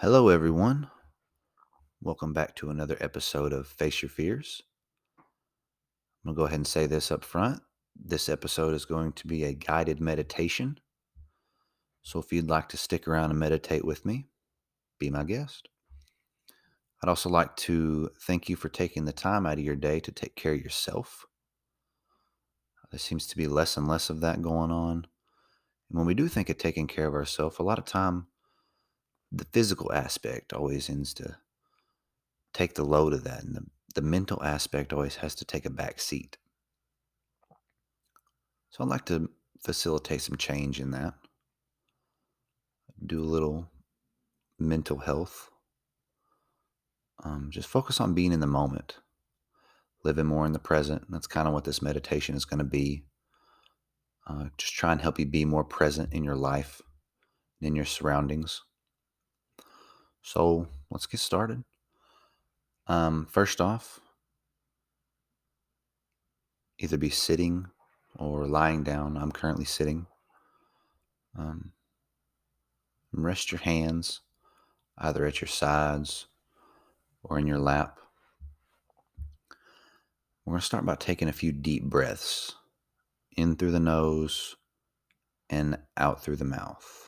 Hello, everyone. Welcome back to another episode of Face Your Fears. I'm going to go ahead and say this up front. This episode is going to be a guided meditation. So if you'd like to stick around and meditate with me, be my guest. I'd also like to thank you for taking the time out of your day to take care of yourself. There seems to be less and less of that going on. And when we do think of taking care of ourselves, a lot of time the physical aspect always ends to take the load of that, and the, the mental aspect always has to take a back seat. So I'd like to facilitate some change in that. Do a little mental health. Um, just focus on being in the moment, living more in the present. That's kind of what this meditation is going to be. Uh, just try and help you be more present in your life and in your surroundings. So let's get started. Um, first off, either be sitting or lying down. I'm currently sitting. Um, rest your hands either at your sides or in your lap. We're going to start by taking a few deep breaths in through the nose and out through the mouth.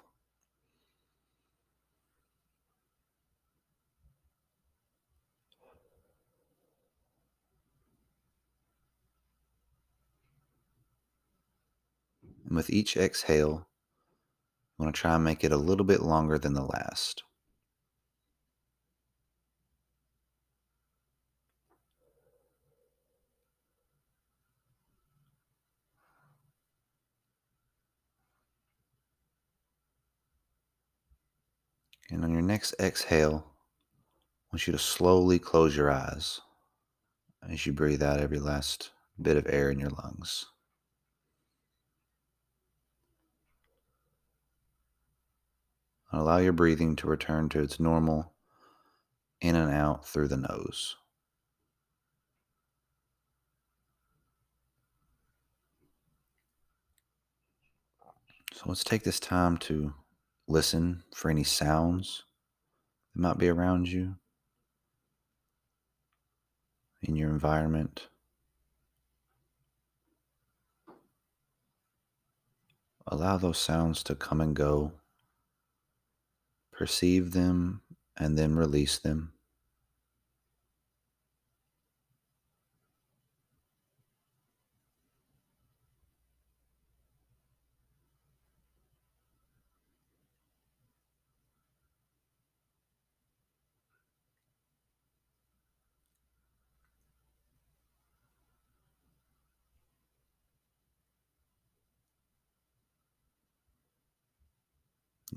And with each exhale, I'm going to try and make it a little bit longer than the last. And on your next exhale, I want you to slowly close your eyes as you breathe out every last bit of air in your lungs. Allow your breathing to return to its normal in and out through the nose. So let's take this time to listen for any sounds that might be around you in your environment. Allow those sounds to come and go perceive them, and then release them.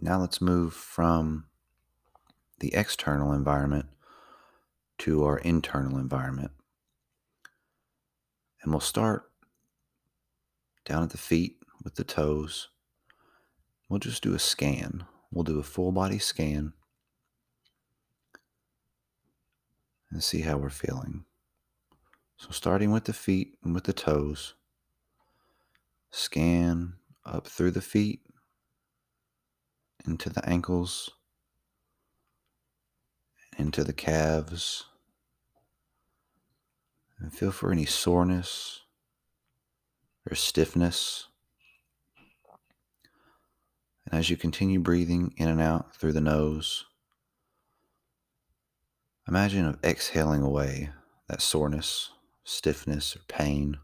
Now let's move from the external environment to our internal environment. And we'll start down at the feet with the toes. We'll just do a scan. We'll do a full body scan and see how we're feeling. So, starting with the feet and with the toes, scan up through the feet into the ankles, into the calves, and feel for any soreness or stiffness. And as you continue breathing in and out through the nose, imagine of exhaling away that soreness, stiffness, or pain.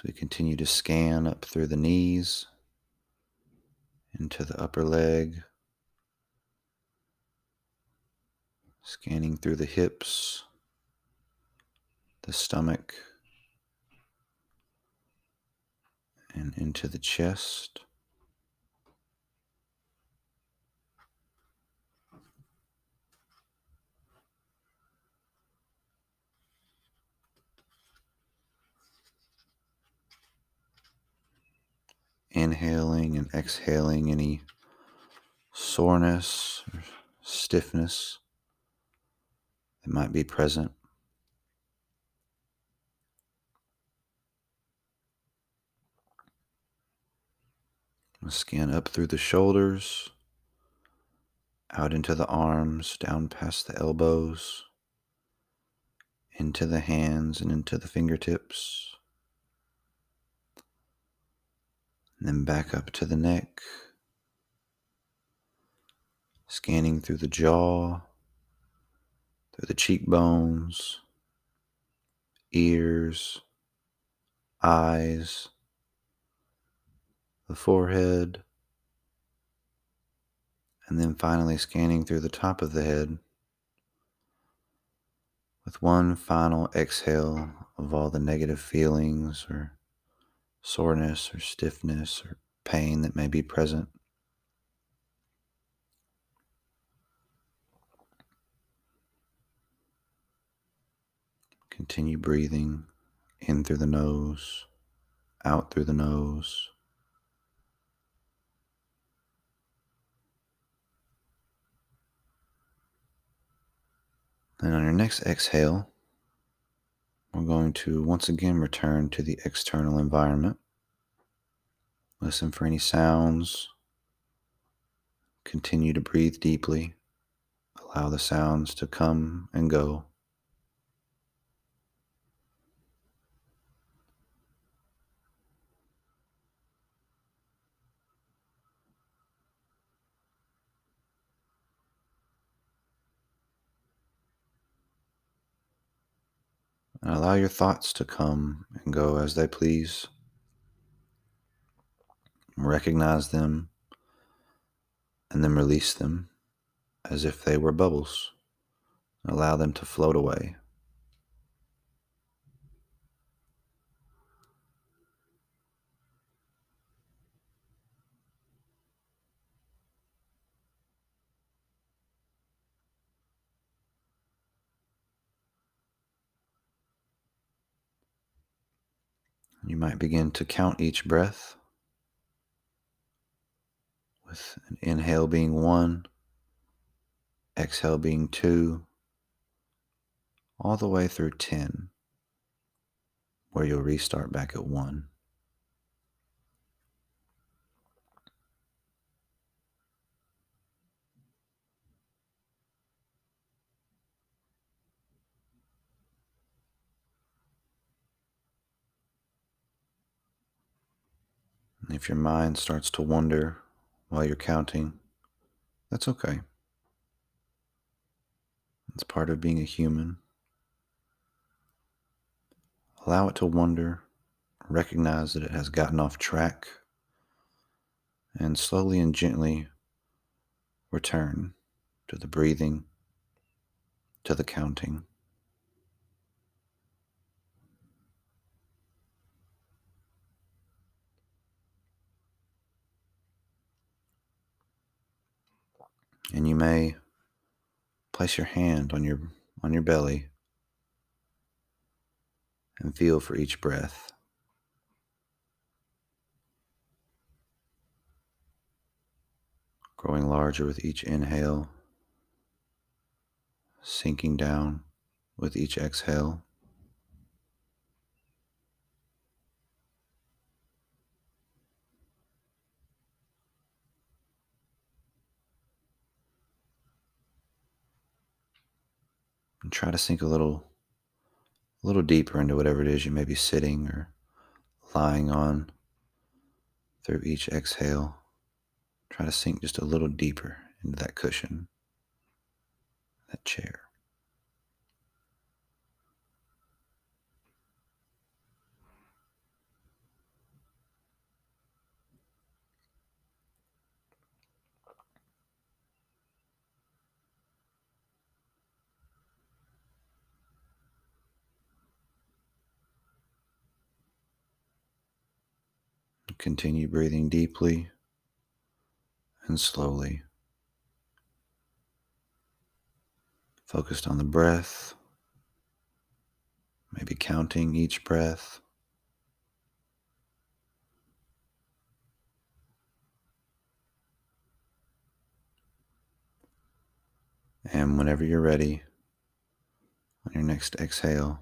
As we continue to scan up through the knees, into the upper leg, scanning through the hips, the stomach, and into the chest. Inhaling and exhaling any soreness or stiffness that might be present. Scan up through the shoulders, out into the arms, down past the elbows, into the hands and into the fingertips. And then back up to the neck, scanning through the jaw, through the cheekbones, ears, eyes, the forehead, and then finally scanning through the top of the head with one final exhale of all the negative feelings or soreness or stiffness or pain that may be present. Continue breathing in through the nose, out through the nose. Then on your next exhale, we're going to once again return to the external environment. Listen for any sounds. Continue to breathe deeply. Allow the sounds to come and go. Allow your thoughts to come and go as they please. Recognize them and then release them as if they were bubbles. Allow them to float away. You might begin to count each breath with an inhale being one, exhale being two, all the way through 10, where you'll restart back at one. If your mind starts to wander while you're counting, that's okay. It's part of being a human. Allow it to wander, recognize that it has gotten off track, and slowly and gently return to the breathing, to the counting. And you may place your hand on your on your belly and feel for each breath. Growing larger with each inhale, sinking down with each exhale. Try to sink a little a little deeper into whatever it is you may be sitting or lying on through each exhale. Try to sink just a little deeper into that cushion, that chair. Continue breathing deeply and slowly. Focused on the breath, maybe counting each breath. And whenever you're ready, on your next exhale,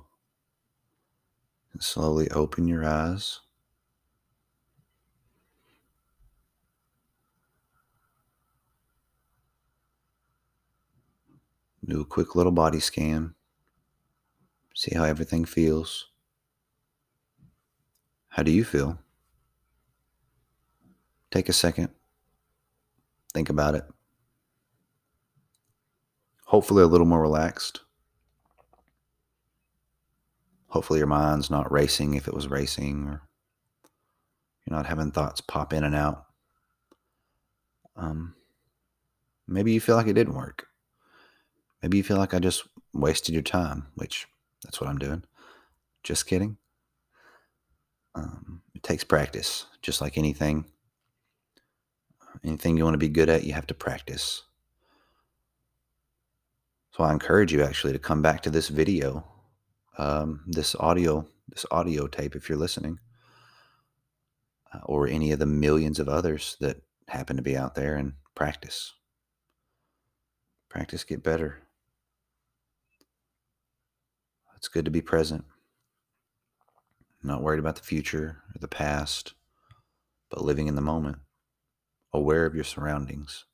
slowly open your eyes. Do a quick little body scan. See how everything feels. How do you feel? Take a second. Think about it. Hopefully, a little more relaxed. Hopefully, your mind's not racing if it was racing, or you're not having thoughts pop in and out. Um, maybe you feel like it didn't work. Maybe you feel like I just wasted your time, which that's what I'm doing. Just kidding. Um, it takes practice, just like anything. Anything you want to be good at, you have to practice. So I encourage you actually to come back to this video, um, this audio, this audio tape, if you're listening, uh, or any of the millions of others that happen to be out there, and practice. Practice, get better. It's good to be present, not worried about the future or the past, but living in the moment, aware of your surroundings.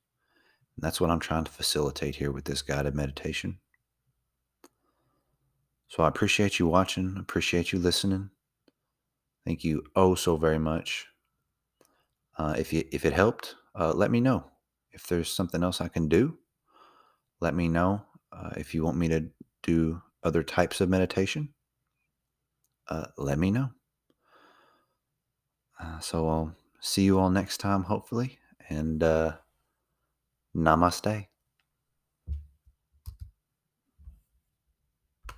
And that's what I'm trying to facilitate here with this guided meditation. So I appreciate you watching, appreciate you listening. Thank you oh so very much. Uh, if you if it helped, uh, let me know. If there's something else I can do, let me know. Uh, if you want me to do other types of meditation, uh, let me know. Uh, so I'll see you all next time, hopefully, and uh, namaste.